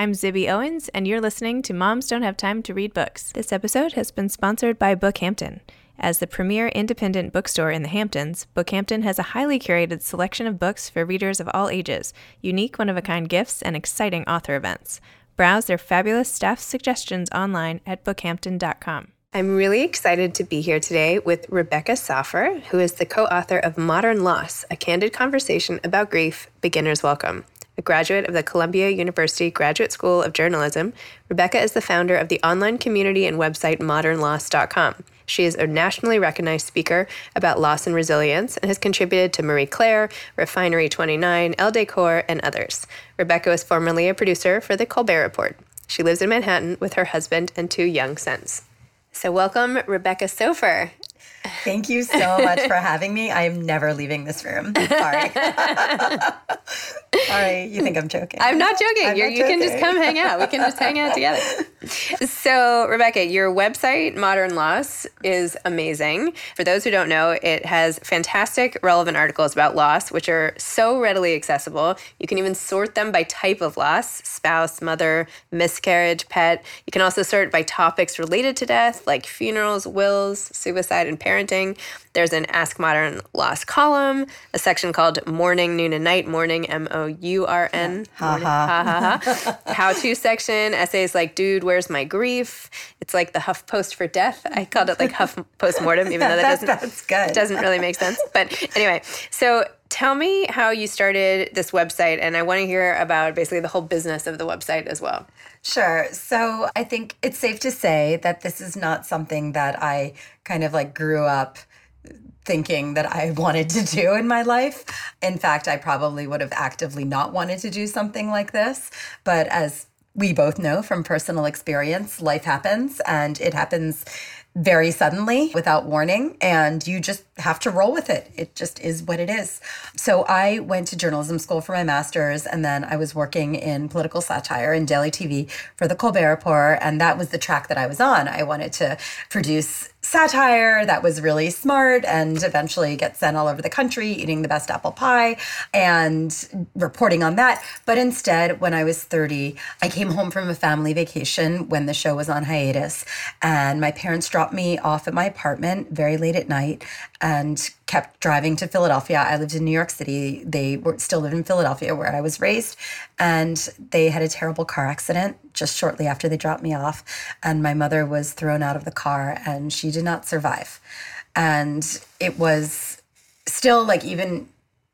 I'm Zibby Owens, and you're listening to Moms Don't Have Time to Read Books. This episode has been sponsored by Bookhampton. As the premier independent bookstore in the Hamptons, Bookhampton has a highly curated selection of books for readers of all ages, unique one of a kind gifts, and exciting author events. Browse their fabulous staff suggestions online at bookhampton.com. I'm really excited to be here today with Rebecca Soffer, who is the co author of Modern Loss A Candid Conversation About Grief Beginner's Welcome. A graduate of the Columbia University Graduate School of Journalism, Rebecca is the founder of the online community and website modernloss.com. She is a nationally recognized speaker about loss and resilience and has contributed to Marie Claire, Refinery 29, Elle Decor, and others. Rebecca was formerly a producer for The Colbert Report. She lives in Manhattan with her husband and two young sons. So, welcome, Rebecca Soffer. Thank you so much for having me. I am never leaving this room. Sorry. Sorry, you think I'm joking. I'm not joking. I'm not you joking. can just come hang out. We can just hang out together. So, Rebecca, your website, Modern Loss, is amazing. For those who don't know, it has fantastic, relevant articles about loss, which are so readily accessible. You can even sort them by type of loss spouse, mother, miscarriage, pet. You can also sort by topics related to death, like funerals, wills, suicide, and parenting. There's an Ask Modern Loss column, a section called Mourning, Noon, and Night, Mourning, M O U R N. Ha ha. How to section, essays like Dude, Where's My Grief? It's like the Huff Post for Death. I called it like Huff Post Mortem, even though that doesn't, doesn't really make sense. But anyway, so tell me how you started this website, and I want to hear about basically the whole business of the website as well. Sure. So I think it's safe to say that this is not something that I kind of like grew up thinking that I wanted to do in my life. In fact, I probably would have actively not wanted to do something like this. But as we both know from personal experience, life happens and it happens very suddenly without warning and you just have to roll with it it just is what it is so i went to journalism school for my master's and then i was working in political satire and daily tv for the colbert report and that was the track that i was on i wanted to produce satire that was really smart and eventually get sent all over the country eating the best apple pie and reporting on that. But instead, when I was 30, I came home from a family vacation when the show was on hiatus. And my parents dropped me off at my apartment very late at night and kept driving to Philadelphia. I lived in New York City. They were still live in Philadelphia where I was raised. And they had a terrible car accident just shortly after they dropped me off. And my mother was thrown out of the car and she did not survive. And it was still like even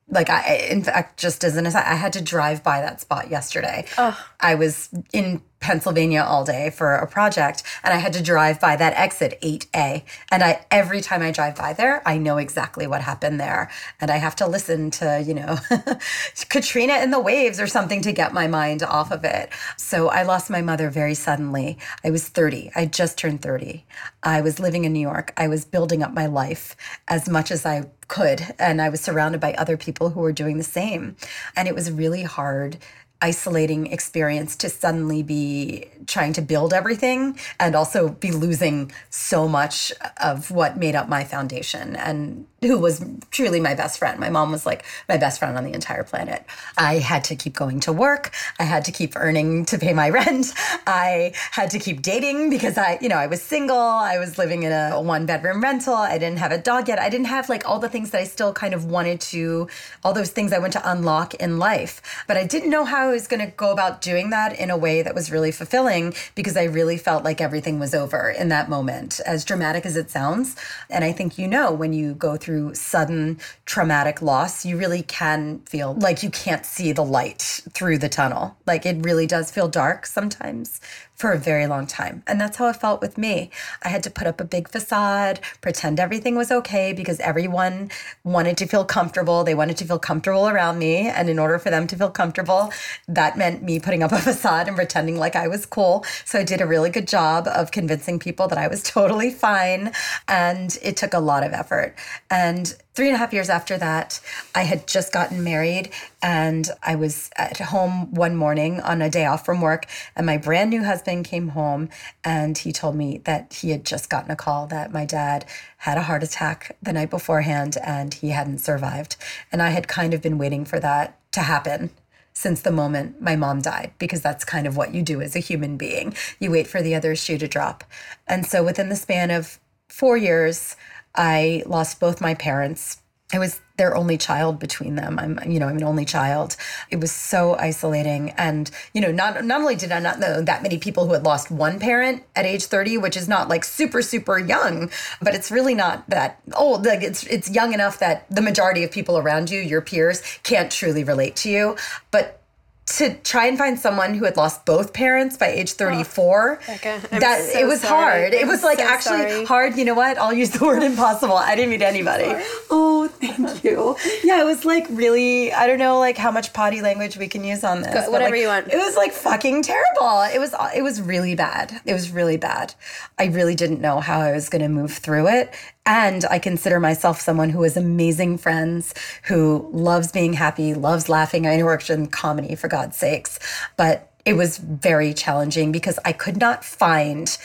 like I in fact just as an aside, I had to drive by that spot yesterday. Oh. I was in Pennsylvania all day for a project and I had to drive by that exit 8A and I every time I drive by there I know exactly what happened there. And I have to listen to you know Katrina and the waves or something to get my mind off of it. So I lost my mother very suddenly. I was 30 I just turned 30 I was living in New York. I was building up my life as much as I could and I was surrounded by other people who were doing the same. And it was really hard isolating experience to suddenly be trying to build everything and also be losing so much of what made up my foundation. And who was truly my best friend. My mom was like my best friend on the entire planet. I had to keep going to work. I had to keep earning to pay my rent. I had to keep dating because I, you know, I was single. I was living in a one bedroom rental. I didn't have a dog yet. I didn't have like all the things that I still kind of wanted to, all those things I went to unlock in life. But I didn't know how I was going to go about doing that in a way that was really fulfilling because I really felt like everything was over in that moment, as dramatic as it sounds. And I think you know when you go through sudden traumatic loss, you really can feel like you can't see the light through the tunnel. Like it really does feel dark sometimes for a very long time. And that's how it felt with me. I had to put up a big facade, pretend everything was okay because everyone wanted to feel comfortable. They wanted to feel comfortable around me. And in order for them to feel comfortable, that meant me putting up a facade and pretending like I was cool. So I did a really good job of convincing people that I was totally fine. And it took a lot of effort. And three and a half years after that, I had just gotten married and I was at home one morning on a day off from work, and my brand new husband came home and he told me that he had just gotten a call that my dad had a heart attack the night beforehand and he hadn't survived. And I had kind of been waiting for that to happen since the moment my mom died, because that's kind of what you do as a human being. You wait for the other shoe to drop. And so within the span of four years, I lost both my parents. I was their only child between them. I'm, you know, I'm an only child. It was so isolating. And, you know, not, not only did I not know that many people who had lost one parent at age 30, which is not like super, super young, but it's really not that old. Like it's, it's young enough that the majority of people around you, your peers, can't truly relate to you. But to try and find someone who had lost both parents by age 34 oh, that so it was sorry. hard. It I'm was like so actually sorry. hard. You know what? I'll use the word impossible. I didn't meet anybody. oh thank you. Yeah it was like really i don't know like how much potty language we can use on this but, whatever like, you want. it was like fucking terrible. It was it was really bad. It was really bad. I really didn't know how i was going to move through it and I consider myself someone who has amazing friends, who loves being happy, loves laughing. I worked in comedy, for God's sakes. But it was very challenging because I could not find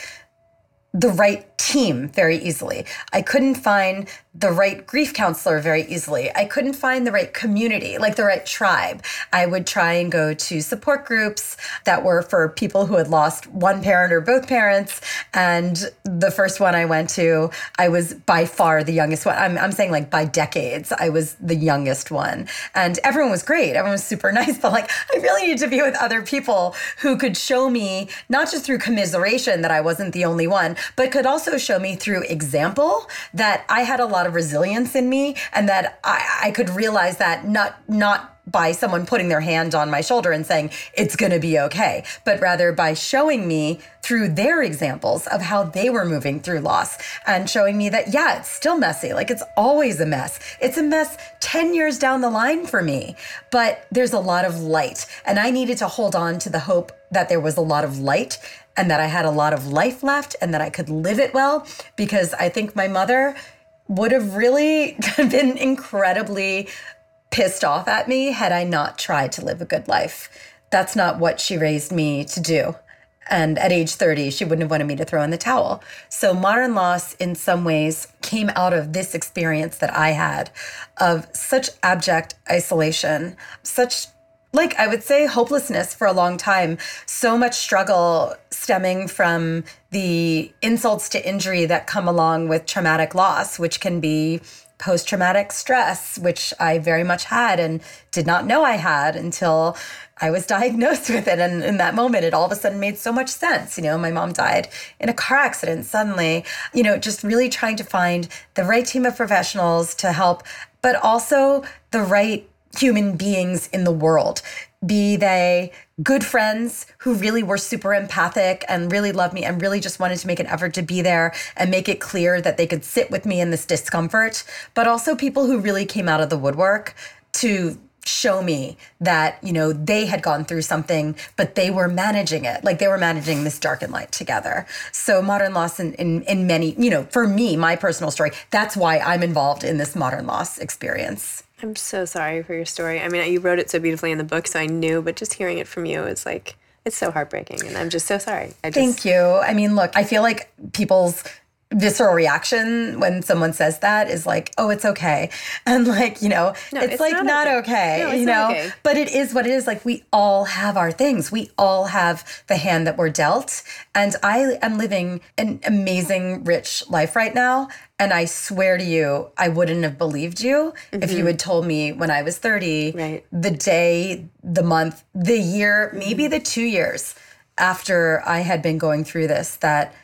the right team very easily. I couldn't find the right grief counselor very easily. I couldn't find the right community, like the right tribe. I would try and go to support groups that were for people who had lost one parent or both parents. And the first one I went to, I was by far the youngest one. I'm, I'm saying like by decades, I was the youngest one. And everyone was great. Everyone was super nice. But like, I really needed to be with other people who could show me, not just through commiseration that I wasn't the only one, but could also show me through example that I had a lot of resilience in me and that I, I could realize that not not by someone putting their hand on my shoulder and saying it's going to be okay, but rather by showing me through their examples of how they were moving through loss and showing me that, yeah, it's still messy. Like it's always a mess. It's a mess 10 years down the line for me, but there's a lot of light. And I needed to hold on to the hope that there was a lot of light and that I had a lot of life left and that I could live it well because I think my mother would have really been incredibly pissed off at me had I not tried to live a good life. That's not what she raised me to do. And at age 30, she wouldn't have wanted me to throw in the towel. So, modern loss, in some ways, came out of this experience that I had of such abject isolation, such like I would say hopelessness for a long time. So much struggle stemming from the insults to injury that come along with traumatic loss, which can be post traumatic stress, which I very much had and did not know I had until I was diagnosed with it. And in that moment, it all of a sudden made so much sense. You know, my mom died in a car accident suddenly, you know, just really trying to find the right team of professionals to help, but also the right human beings in the world, be they good friends who really were super empathic and really loved me and really just wanted to make an effort to be there and make it clear that they could sit with me in this discomfort, but also people who really came out of the woodwork to show me that you know they had gone through something but they were managing it like they were managing this dark and light together. So modern loss in, in in many you know for me my personal story that's why i'm involved in this modern loss experience I'm so sorry for your story. I mean, you wrote it so beautifully in the book, so I knew, but just hearing it from you is like, it's so heartbreaking. And I'm just so sorry. I just, Thank you. I mean, look, I feel like people's visceral reaction when someone says that is like, oh, it's okay. And like, you know, No, it's, it's like not not, okay. okay, No, you know, okay. but it is what it is. Like, we all have our things. We all have the hand that we're dealt. And I am living an amazing, rich life right now. And I swear to you, I wouldn't have believed you if you mm-hmm. had told me when I was 30, Right. the day, the month, the year, maybe the two years after I had been going through this, that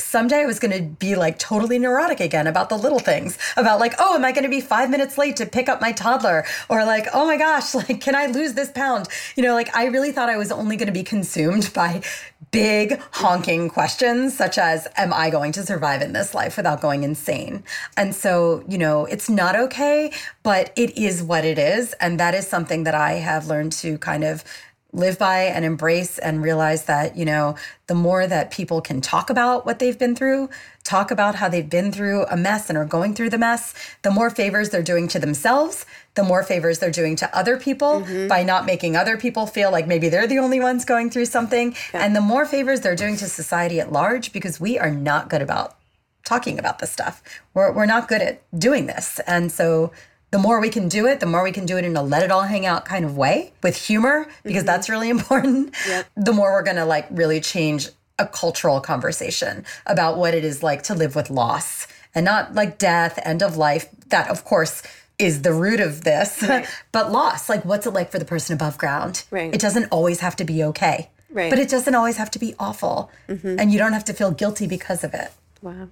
someday I was going to be like totally neurotic again about the little things about like, oh, am I going to be five minutes late to pick up my toddler? Or like, oh my gosh, like, can I lose this pound? You know, like I really thought I was only going to be consumed by big honking questions such as, am I going to survive in this life without going insane? And so, you know, it's not okay, but it is what it is. And that is something that I have learned to kind of live by and embrace and realize that, you know, the more that people can talk about what they've been through, talk about how they've been through a mess and are going through the mess, the more favors they're doing to themselves, the more favors they're doing to other people mm-hmm. by not making other people feel like maybe they're the only ones going through something, and the more favors they're doing to society at large because we are not good about talking about this stuff. We're, we're not good at doing this. And so the more we can do it, the more we can do it in a let it all hang out kind of way with humor, because mm-hmm. that's really important. Yep. The more we're going to like really change a cultural conversation about what it is like to live with loss and not like death, end of life. That, of course, is the root of this, right. but loss. Like, what's it like for the person above ground? Right. It doesn't always have to be okay. Right. But it doesn't always have to be awful. Mm-hmm. And you don't have to feel guilty because of it. Wow.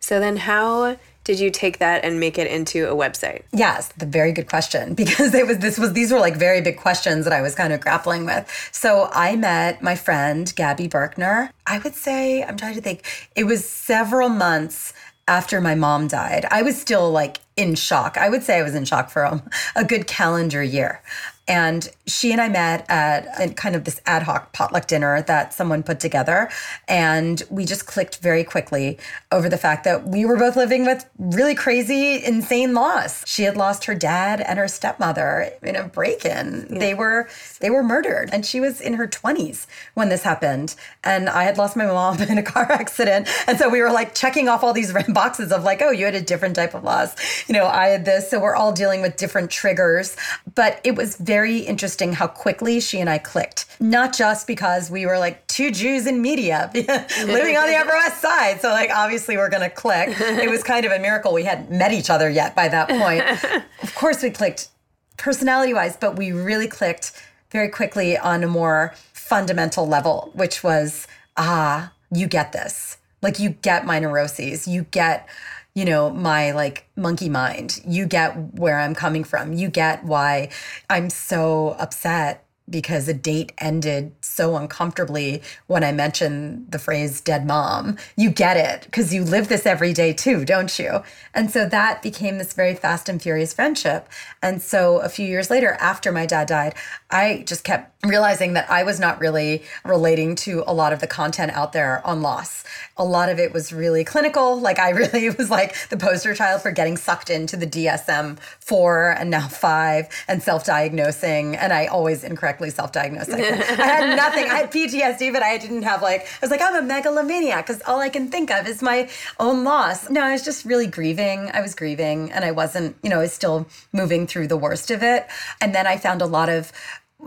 So then, how did you take that and make it into a website? Yes, the very good question because it was this was these were like very big questions that I was kind of grappling with. So I met my friend Gabby Birkner. I would say I'm trying to think. It was several months after my mom died. I was still like in shock. I would say I was in shock for um, a good calendar year. And she and I met at kind of this ad hoc potluck dinner that someone put together. And we just clicked very quickly over the fact that we were both living with really crazy, insane loss. She had lost her dad and her stepmother in a break-in. Yeah. They were they were murdered. And she was in her 20s when this happened. And I had lost my mom in a car accident. And so we were like checking off all these boxes of like, oh, you had a different type of loss. You know, I had this. So we're all dealing with different triggers. But it was very interesting how quickly she and I clicked. Not just because we were like two Jews in media living on the Upper West Side. So, like, obviously we're going to click. It was kind of a miracle we hadn't met each other yet by that point. of course, we clicked personality wise, but we really clicked very quickly on a more fundamental level, which was ah, you get this. Like, you get my neuroses. You get you know, my like monkey mind. You get where I'm coming from. You get why I'm so upset because a date ended so uncomfortably when I mentioned the phrase dead mom. You get it because you live this every day too, don't you? And so that became this very fast and furious friendship. And so a few years later, after my dad died, I just kept realizing that I was not really relating to a lot of the content out there on loss. A lot of it was really clinical. Like I really was like the poster child for getting sucked into the DSM 4 and now 5 and self-diagnosing and I always incorrectly self-diagnosed. I had nothing. I had PTSD but I didn't have like I was like I'm a megalomaniac cuz all I can think of is my own loss. No, I was just really grieving. I was grieving and I wasn't, you know, I was still moving through the worst of it. And then I found a lot of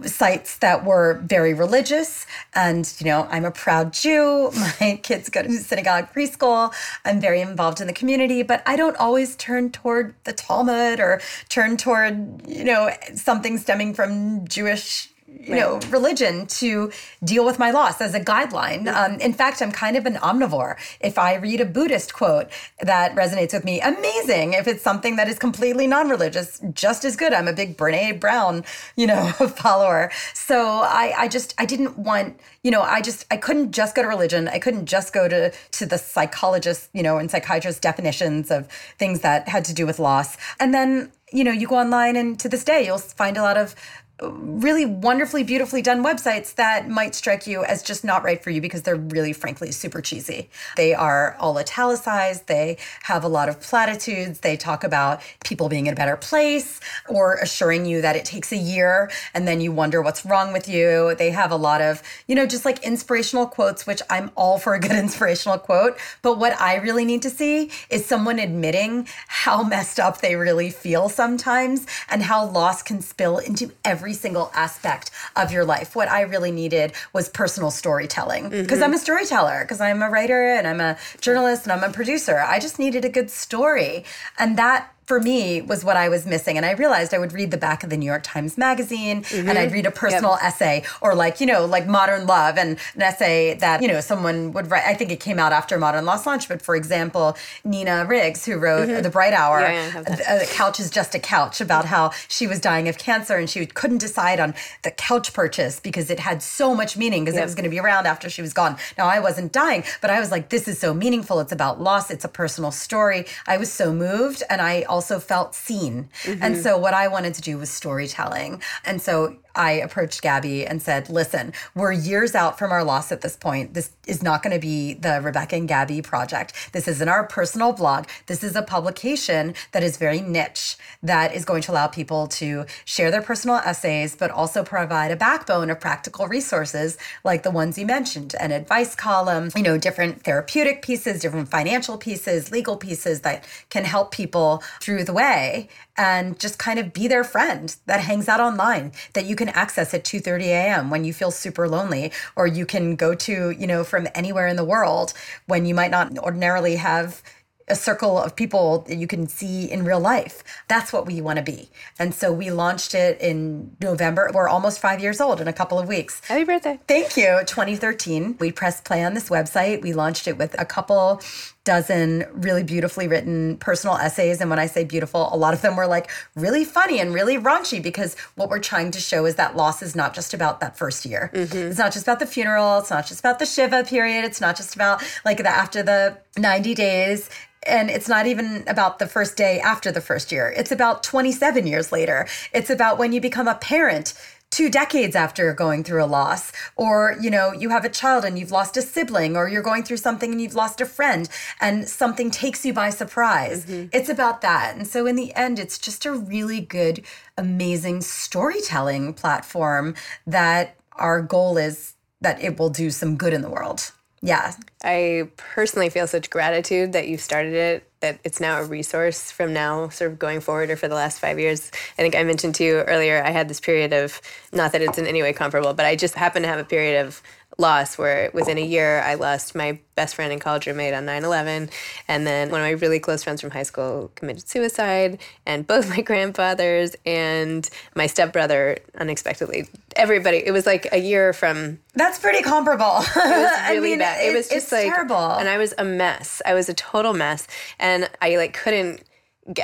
sites that were very religious. And, you know, I'm a proud Jew. My kids go to synagogue preschool. I'm very involved in the community, but I don't always turn toward the Talmud or turn toward, you know, something stemming from Jewish you right. know religion to deal with my loss as a guideline. Um, in fact i'm kind of an omnivore. If i read a buddhist quote that resonates with me amazing. If it's something that is completely non-religious just as good. I'm a big Brené Brown you know follower. So i i just i didn't want you know i just i couldn't just go to religion. I couldn't just go to to the psychologist you know and psychiatrist definitions of things that had to do with loss. And then you know you go online and to this day you'll find a lot of really wonderfully, beautifully done websites that might strike you as just not right for you because they're really, frankly, super cheesy. They are all italicized. They have a lot of platitudes. They talk about people being in a better place or assuring you that it takes a year and then you wonder what's wrong with you. They have a lot of, you know, just like inspirational quotes, which I'm all for a good inspirational quote. But what I really need to see is someone admitting how messed up they really feel sometimes and how loss can spill into every every single aspect of your life. What I really needed was personal storytelling because mm-hmm. I'm a storyteller, because I'm a writer and I'm a journalist and I'm a producer. I just needed a good story. And that for me was what I was missing. And I realized I would read the back of the New York Times Magazine mm-hmm. and I'd read a personal yep. essay or like, you know, like Modern Love and an essay that, you know, someone would write. I think it came out after Modern Loss Launch, but for example, Nina Riggs, who wrote mm-hmm. The Bright Hour, yeah, yeah, The Couch is Just a Couch, about how she was dying of cancer and she couldn't decide on the couch purchase because it had so much meaning because yep. it was going to be around after she was gone. Now, I wasn't dying, but I was like, this is so meaningful. It's about loss, it's a personal story. I was so moved. And I also felt seen. Mm-hmm. And so what I wanted to do was storytelling. And so I approached Gabby and said, listen, we're years out from our loss at this point. This is not going to be the Rebecca and Gabby project. This isn't our personal blog. This is a publication that is very niche, that is going to allow people to share their personal essays, but also provide a backbone of practical resources like the ones you mentioned an advice column, you know, different therapeutic pieces, different financial pieces, legal pieces that can help people through the way and just kind of be their friend that hangs out online that you can access at 2:30 a.m. when you feel super lonely or you can go to, you know, from anywhere in the world when you might not ordinarily have a circle of people that you can see in real life. That's what we want to be. And so we launched it in November. We're almost five years old in a couple of weeks. Happy birthday. Thank you. 2013. We pressed play on this website. We launched it with a couple dozen really beautifully written personal essays. And when I say beautiful, a lot of them were like really funny and really raunchy because what we're trying to show is that loss is not just about that first year. Mm-hmm. It's not just about the funeral. It's not just about the Shiva period. It's not just about like the after the 90 days and it's not even about the first day after the first year. It's about 27 years later. It's about when you become a parent two decades after going through a loss or you know you have a child and you've lost a sibling or you're going through something and you've lost a friend and something takes you by surprise mm-hmm. it's about that and so in the end it's just a really good amazing storytelling platform that our goal is that it will do some good in the world yeah. I personally feel such gratitude that you started it, that it's now a resource from now, sort of going forward or for the last five years. I think I mentioned to you earlier, I had this period of, not that it's in any way comparable, but I just happened to have a period of loss where within a year I lost my best friend and college roommate on 9-11 and then one of my really close friends from high school committed suicide and both my grandfathers and my stepbrother unexpectedly. Everybody it was like a year from that's pretty comparable. It was really I mean, bad. It, it was just like terrible. and I was a mess. I was a total mess. And I like couldn't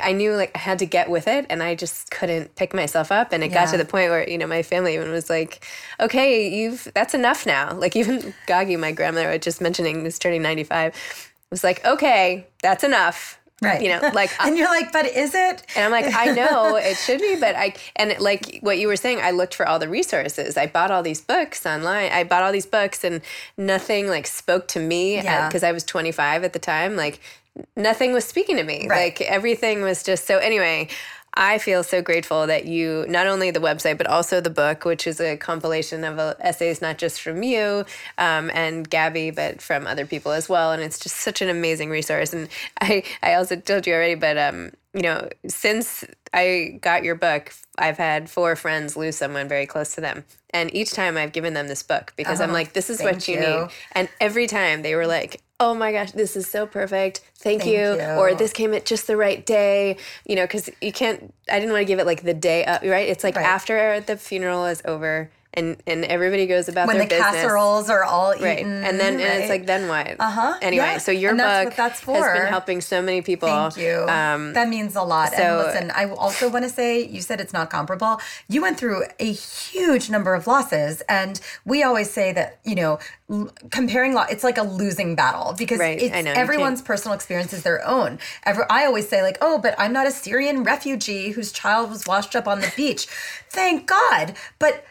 I knew like I had to get with it and I just couldn't pick myself up and it yeah. got to the point where you know my family even was like okay you've that's enough now like even Gagi my grandmother was just mentioning is turning 95 was like okay that's enough right you know like and you're like but is it and i'm like i know it should be but i and it, like what you were saying i looked for all the resources i bought all these books online i bought all these books and nothing like spoke to me because yeah. i was 25 at the time like nothing was speaking to me. Right. Like everything was just so. Anyway, I feel so grateful that you not only the website but also the book, which is a compilation of uh, essays not just from you um, and Gabby, but from other people as well. And it's just such an amazing resource. And I I also told you already, but um, you know, since I got your book, I've had four friends lose someone very close to them. And each time I've given them this book because oh, I'm like, this is what you, you need. And every time they were like, oh my gosh, this is so perfect. Thank, Thank you. you. Or this came at just the right day, you know, because you can't, I didn't want to give it like the day up, right? It's like right. after the funeral is over and and everybody goes about when their the business. casseroles are all eaten, right? And then right? and it's like then what? Uh huh. Anyway, yeah. so your and book that's has been helping so many people. Thank you. Um, that means a lot. So, and listen, I also want to say you said it's not comparable. You went through a huge number of losses, and we always say that you know comparing law it's like a losing battle because right, it's everyone's personal experience is their own Every, i always say like oh but i'm not a syrian refugee whose child was washed up on the beach thank god but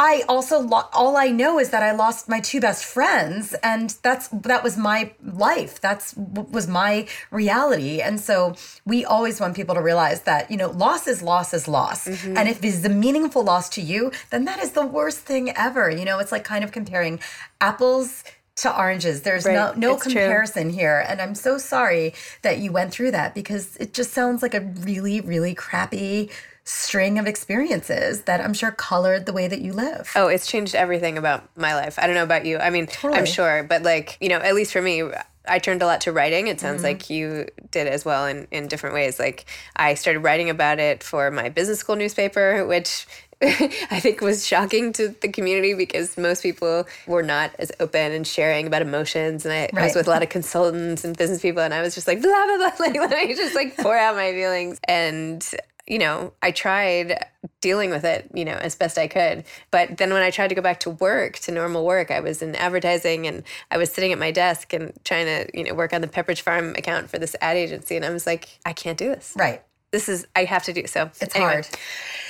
I also lo- all I know is that I lost my two best friends and that's that was my life. That's was my reality. And so we always want people to realize that, you know, loss is loss is loss. Mm-hmm. And if it's a meaningful loss to you, then that is the worst thing ever. You know, it's like kind of comparing apples to oranges. There's right. no no it's comparison true. here. And I'm so sorry that you went through that because it just sounds like a really really crappy string of experiences that I'm sure colored the way that you live. Oh, it's changed everything about my life. I don't know about you. I mean, totally. I'm sure, but like, you know, at least for me, I turned a lot to writing. It sounds mm-hmm. like you did as well in, in different ways. Like I started writing about it for my business school newspaper, which I think was shocking to the community because most people were not as open and sharing about emotions. And I, right. I was with a lot of consultants and business people, and I was just like, blah, blah, blah. Like, let me just like pour out my feelings. And you know, I tried dealing with it, you know, as best I could. But then when I tried to go back to work, to normal work, I was in advertising and I was sitting at my desk and trying to, you know, work on the Pepperidge Farm account for this ad agency. And I was like, I can't do this. Right. This is, I have to do so. It's anyway. hard.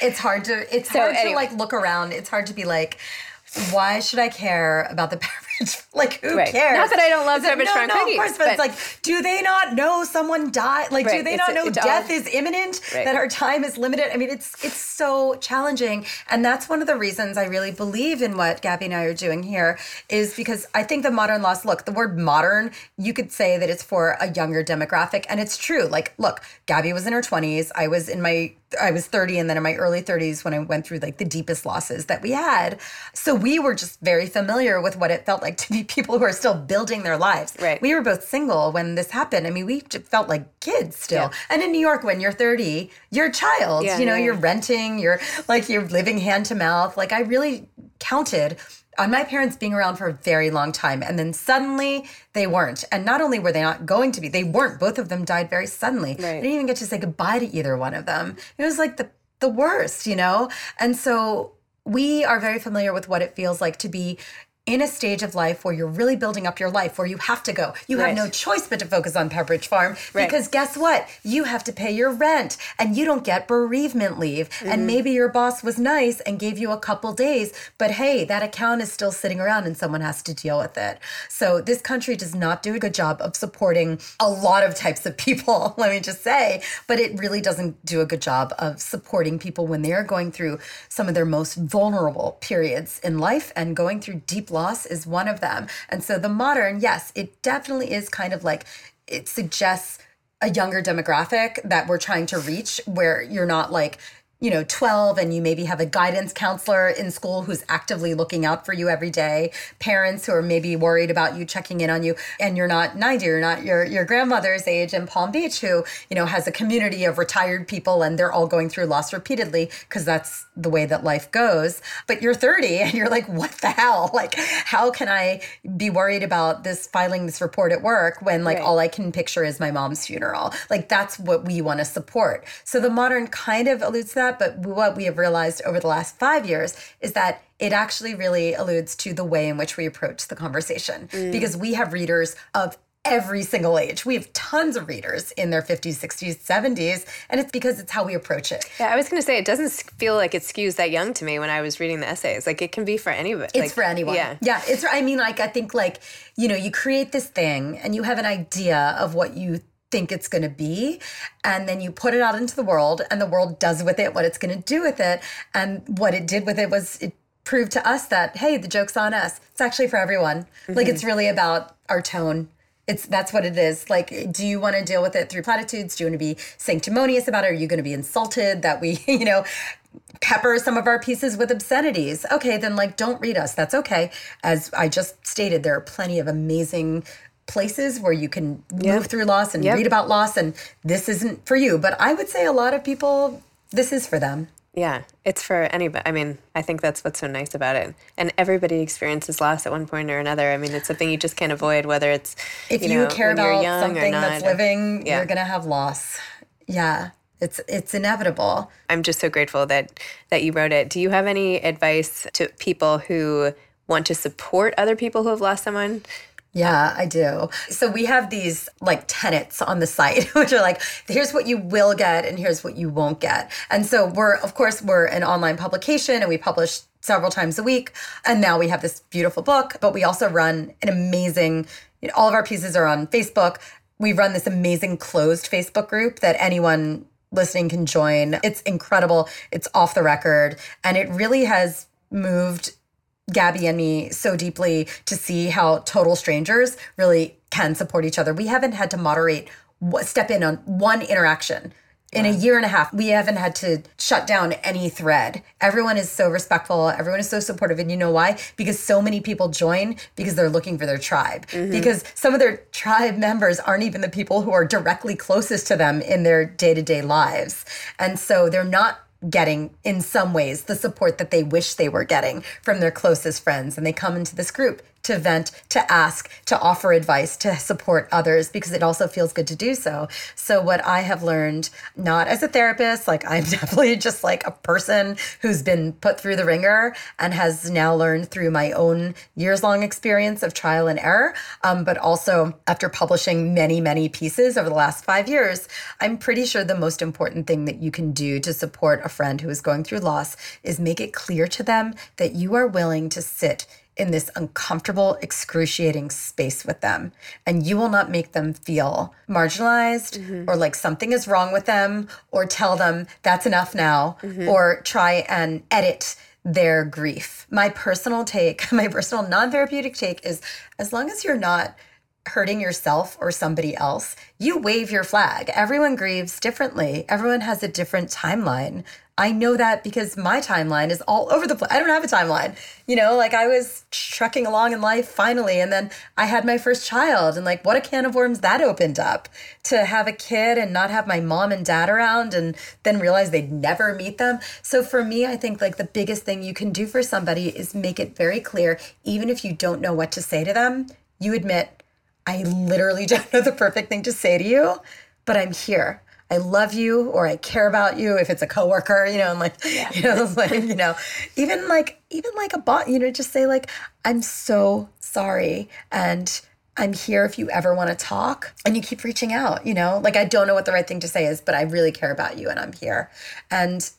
It's hard to, it's so hard anyway. to like look around. It's hard to be like, why should I care about the Pepperidge like who Right. cares? Not that I don't love Is it- Pepperidge no, cookies, Of course, but, but- it's like, do they not know someone died? Like, do they It's- not know it's all- death is imminent? Right. That our time is limited? I mean, it's it's so challenging, and that's one of the reasons I really believe in what Gabby and I are doing here. Is because I think the modern loss. Look, the word modern, you could say that it's for a younger demographic, and it's true. Like, look, Gabby was in her twenties. I was in my I was 30 and then in my early 30s when I went through like the deepest losses that we had. So we were just very familiar with what it felt like to be people who are still building their lives. Right. We were both single when this happened. I mean, we felt like kids still. Yeah. And in New York, when you're 30, you're a child. Yeah, you know, yeah. you're renting, you're like you're living hand to mouth. Like I really counted on my parents being around for a very long time and then suddenly they weren't and not only were they not going to be they weren't both of them died very suddenly Right. i didn't even get to say goodbye to either one of them it was like the the worst you know and so we are very familiar with what it feels like to be in a stage of life where you're really building up your life, where you have to go. You Right. have no choice but to focus on Pepperidge Farm Right. because guess what? You have to pay your rent and you don't get bereavement leave. Mm-hmm. And maybe your boss was nice and gave you a couple days, but hey, that account is still sitting around and someone has to deal with it. So this country does not do a good job of supporting a lot of types of people, let me just say, but it really doesn't do a good job of supporting people when they are going through some of their most vulnerable periods in life and going through deep loss is one of them. And so the modern, yes, it definitely is kind of like it suggests a younger demographic that we're trying to reach where you're not like you know 12 and you maybe have a guidance counselor in school who's actively looking out for you every day parents who are maybe worried about you checking in on you and you're not 90 you're not your your grandmother's age in Palm Beach who you know has a community of retired people and they're all going through loss repeatedly because that's the way that life goes but you're 30 and you're like what the hell like how can I be worried about this filing this report at work when like Right. all I can picture is my mom's funeral. Like that's what we want to support. So the modern kind of alludes to that, but what we have realized over the last five years is that it actually really alludes to the way in which we approach the conversation mm. because we have readers of every single age. We have tons of readers in their 50s, 60s, 70s, and it's because it's how we approach it. Yeah, I was going to say it doesn't feel like it skews that young to me when I was reading the essays. Like it can be for anybody. It's like, for anyone. Yeah. Yeah. It's, I mean, like, I think, like, you know, you create this thing and you have an idea of what you think it's going to be. And then you put it out into the world and the world does with it what it's going to do with it. And what it did with it was it proved to us that, hey, the joke's on us. It's actually for everyone. Like, it's mm-hmm. really about our tone. It's that's what it is. Like, do you want to deal with it through platitudes? Do you want to be sanctimonious about it? Are you going to be insulted that we, you know, pepper some of our pieces with obscenities? Okay, then like don't read us. That's okay. As I just stated, there are plenty of amazing places where you can move through loss and Yep. read about loss and this isn't for you, but I would say a lot of people this is for them. Yeah, it's for anybody. I mean, I think that's what's so nice about it. And everybody experiences loss at one point or another. I mean, it's something you just can't avoid, whether it's If you, know, care when you're about something that's living, yeah. you're going to have loss. Yeah. It's it's inevitable. I'm just so grateful that that you wrote it. Do you have any advice to people who want to support other people who have lost someone? Yeah, I do. So we have these like tenets on the site, which are like, here's what you will get and here's what you won't get. And so we're, of course, we're an online publication and we publish several times a week. And now we have this beautiful book, but we also run an amazing, you know, all of our pieces are on Facebook. We run this amazing closed Facebook group that anyone listening can join. It's incredible. It's off the record. And it really has moved Gabby and me so deeply to see how total strangers really can support each other. We haven't had to moderate, step in on one interaction. In a year and a half, we haven't had to shut down any thread. Everyone is so respectful. Everyone is so supportive. And you know why? Because so many people join because they're looking for their tribe. Mm-hmm. Because some of their tribe members aren't even the people who are directly closest to them in their day to day lives. And so they're not getting in some ways the support that they wish they were getting from their closest friends. And they come into this group to vent to ask to offer advice to support others because it also feels good to do so. So what i have learned not as a therapist like i'm definitely just like a person who's been put through the ringer and has now learned through my own years long experience of trial and error. Um, but also after publishing many many pieces over the last five years i'm pretty sure the most important thing that you can do to support a friend who is going through loss is make it clear to them that you are willing to sit in this uncomfortable, excruciating space with them. And you will not make them feel marginalized mm-hmm. or like something is wrong with them or tell them that's enough now mm-hmm. or try and edit their grief. My personal take, my personal non therapeutic take is as long as you're not hurting yourself or somebody else, you wave your flag. Everyone grieves differently, everyone has a different timeline. I know that because my timeline is all over the place. I don't have a timeline. You know, like I was trucking along in life finally, and then I had my first child, and like what a can of worms that opened up to have a kid and not have my mom and dad around, and then realize they'd never meet them. So for me, I think like the biggest thing you can do for somebody is make it very clear, even if you don't know what to say to them, you admit, I literally don't know the perfect thing to say to you, but I'm here. I love you or I care about you if it's a coworker, you know, and like, yeah. you know, like, you know, even like, even like a bot, you know, just say like, I'm so sorry. And I'm here if you ever want to talk. And you keep reaching out, you know, like I don't know what the right thing to say is, but I really care about you and I'm here. And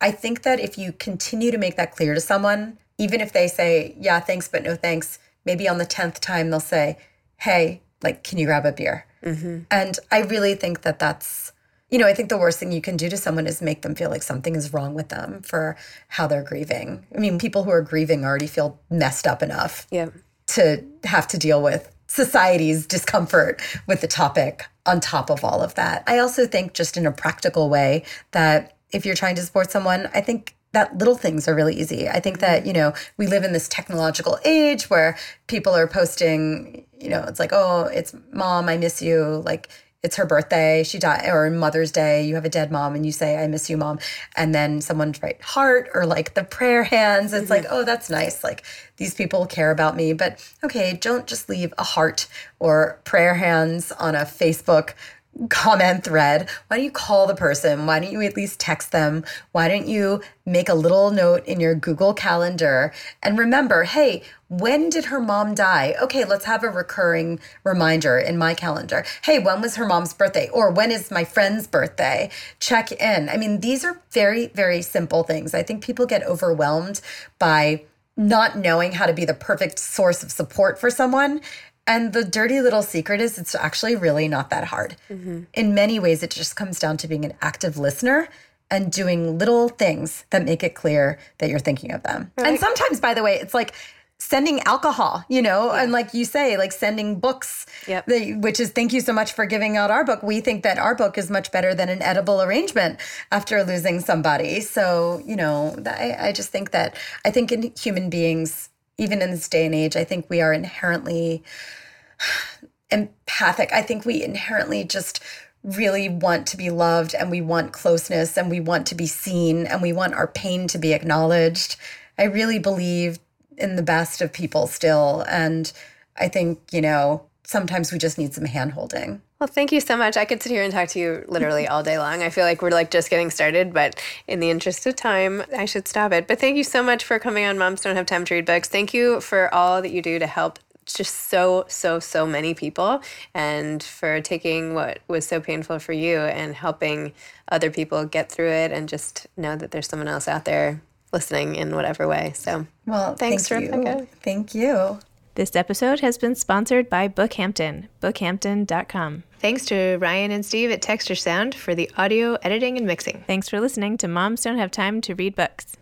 I think that if you continue to make that clear to someone, even if they say, yeah, thanks, but no thanks, maybe on the 10th time they'll say, hey, like, can you grab a beer? Mm-hmm. And I really think that that's you know, I think the worst thing you can do to someone is make them feel like something is wrong with them for how they're grieving. I mean, people who are grieving already feel messed up enough yeah. to have to deal with society's discomfort with the topic on top of all of that. I also think, just in a practical way, that if you're trying to support someone, I think that little things are really easy. I think that, you know, we live in this technological age where people are posting, you know, it's like, oh, it's mom, I miss you. Like, it's her birthday, she died, or Mother's Day, you have a dead mom and you say, I miss you, mom. And then someone write heart or like the prayer hands. It's mm-hmm. like, oh, that's nice. Like these people care about me. But okay, don't just leave a heart or prayer hands on a Facebook comment thread. Why don't you call the person? Why don't you at least text them? Why don't you make a little note in your Google Calendar and remember, hey, when did her mom die? Okay, let's have a recurring reminder in my calendar. Hey, when was her mom's birthday? Or when is my friend's birthday? Check in. I mean, these are very, very simple things. I think people get overwhelmed by not knowing how to be the perfect source of support for someone and the dirty little secret is it's actually really not that hard. Mm-hmm. In many ways, it just comes down to being an active listener and doing little things that make it clear that you're thinking of them. Right. And sometimes, by the way, it's like sending alcohol, you know, yeah. and like you say, like sending books, yep. which is thank you so much for giving out our book. We think that our book is much better than an edible arrangement after losing somebody. So, you know, I, I just think that I think in human beings, even in this day and age, I think we are inherently empathic. I think we inherently just really want to be loved and we want closeness and we want to be seen and we want our pain to be acknowledged. I really believe in the best of people still. And I think, you know, sometimes we just need some hand holding. Well, thank you so much. I could sit here and talk to you literally all day long. I feel like we're like just getting started, but in the interest of time, I should stop it. But thank you so much for coming on Moms Don't Have Time to Read Books. Thank you for all that you do to help just so so so many people and for taking what was so painful for you and helping other people get through it and just know that there's someone else out there listening in whatever way. So, well, thanks, thank Rebecca. You. Thank you. This episode has been sponsored by Bookhampton, bookhampton.com. Thanks to Ryan and Steve at Texture Sound for the audio editing and mixing. Thanks for listening to Moms Don't Have Time to Read Books.